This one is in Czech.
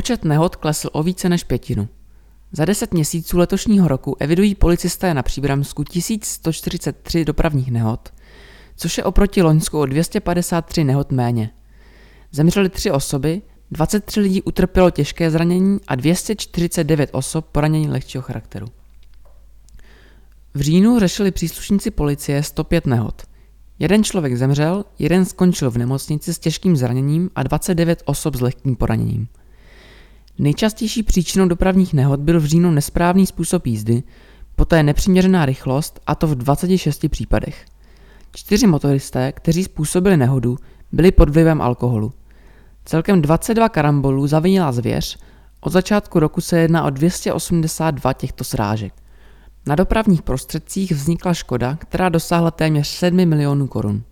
Počet nehod klesl o více než pětinu. Za 10 měsíců letošního roku evidují policisté na Příbramsku 1143 dopravních nehod, což je oproti Loňsku o 253 nehod méně. Zemřely tři osoby, 23 lidí utrpělo těžké zranění a 249 osob poranění lehčího charakteru. V říjnu řešili příslušníci policie 105 nehod. Jeden člověk zemřel, jeden skončil v nemocnici s těžkým zraněním a 29 osob s lehkým poraněním. Nejčastější příčinou dopravních nehod byl v říjnu nesprávný způsob jízdy, poté nepřiměřená rychlost a to v 26 případech. Čtyři motoristé, kteří způsobili nehodu, byli pod vlivem alkoholu. Celkem 22 karambolů zavinila zvěř, od začátku roku se jedná o 282 těchto srážek. Na dopravních prostředcích vznikla škoda, která dosáhla téměř 7 milionů korun.